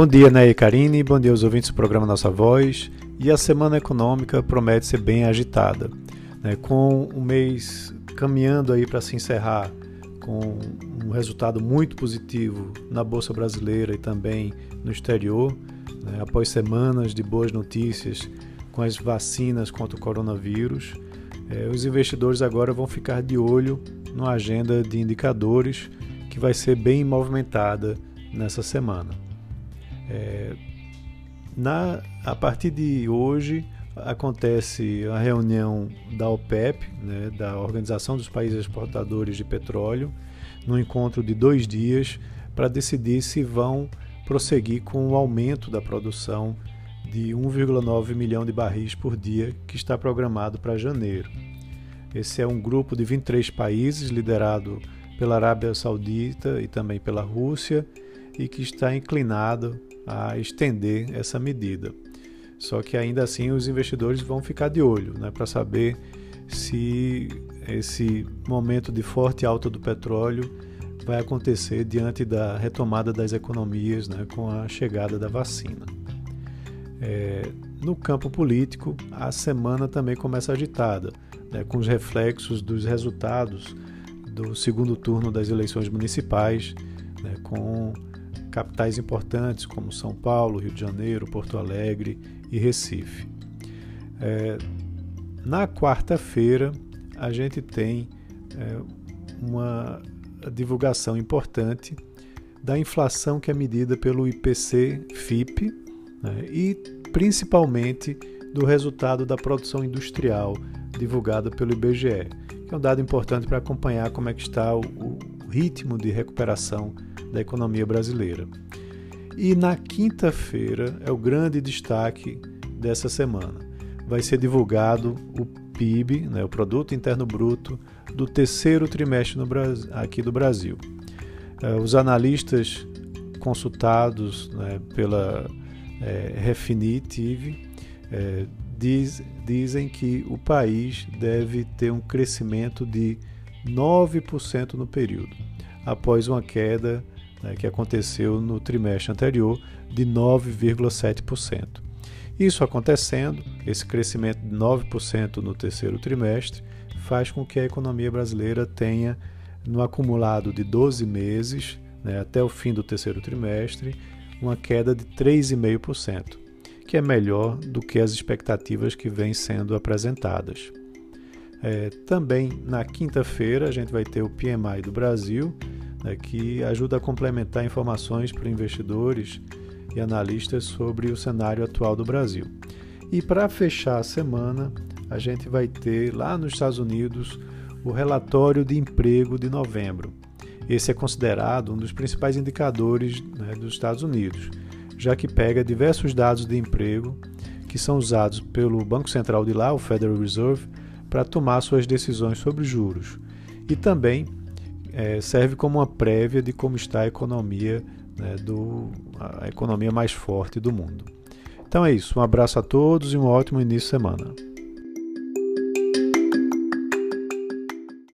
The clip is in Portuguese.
Bom dia, Ney e Karine, bom dia aos ouvintes do programa Nossa Voz. E a semana econômica promete ser bem agitada, né? com o mês caminhando aí para se encerrar com um resultado muito positivo na Bolsa Brasileira e também no exterior, né? após semanas de boas notícias com as vacinas contra o coronavírus. É, os investidores agora vão ficar de olho numa agenda de indicadores que vai ser bem movimentada nessa semana. É, na, a partir de hoje acontece a reunião da OPEP, né, da Organização dos Países Exportadores de Petróleo, num encontro de dois dias para decidir se vão prosseguir com o aumento da produção de 1,9 milhão de barris por dia que está programado para janeiro. Esse é um grupo de 23 países liderado pela Arábia Saudita e também pela Rússia e que está inclinado a estender essa medida. Só que ainda assim os investidores vão ficar de olho né, para saber se esse momento de forte alta do petróleo vai acontecer diante da retomada das economias né, com a chegada da vacina. É, no campo político, a semana também começa agitada, né, com os reflexos dos resultados do segundo turno das eleições municipais, né, com capitais importantes como São Paulo, Rio de Janeiro, Porto Alegre e Recife. É, na quarta-feira, a gente tem é, uma divulgação importante da inflação que é medida pelo IPC-FIP né, e principalmente do resultado da produção industrial divulgado pelo IBGE, é um dado importante para acompanhar como é que está o, o ritmo de recuperação da economia brasileira. E na quinta-feira é o grande destaque dessa semana. Vai ser divulgado o PIB, né, o Produto Interno Bruto, do terceiro trimestre Brasil, aqui do Brasil. Uh, os analistas consultados né, pela é, Refinitiv é, diz, dizem que o país deve ter um crescimento de 9% no período, após uma queda né, que aconteceu no trimestre anterior de 9,7%. Isso acontecendo, esse crescimento de 9% no terceiro trimestre faz com que a economia brasileira tenha, no acumulado de 12 meses, né, até o fim do terceiro trimestre, uma queda de 3,5%, que é melhor do que as expectativas que vêm sendo apresentadas. É, também na quinta-feira a gente vai ter o PMI do Brasil, né, que ajuda a complementar informações para investidores e analistas sobre o cenário atual do Brasil. E para fechar a semana, a gente vai ter lá nos Estados Unidos o relatório de emprego de novembro. Esse é considerado um dos principais indicadores né, dos Estados Unidos, já que pega diversos dados de emprego que são usados pelo Banco Central de lá, o Federal Reserve, para tomar suas decisões sobre juros. E também é, serve como uma prévia de como está a economia, né, do, a economia mais forte do mundo. Então é isso, um abraço a todos e um ótimo início de semana.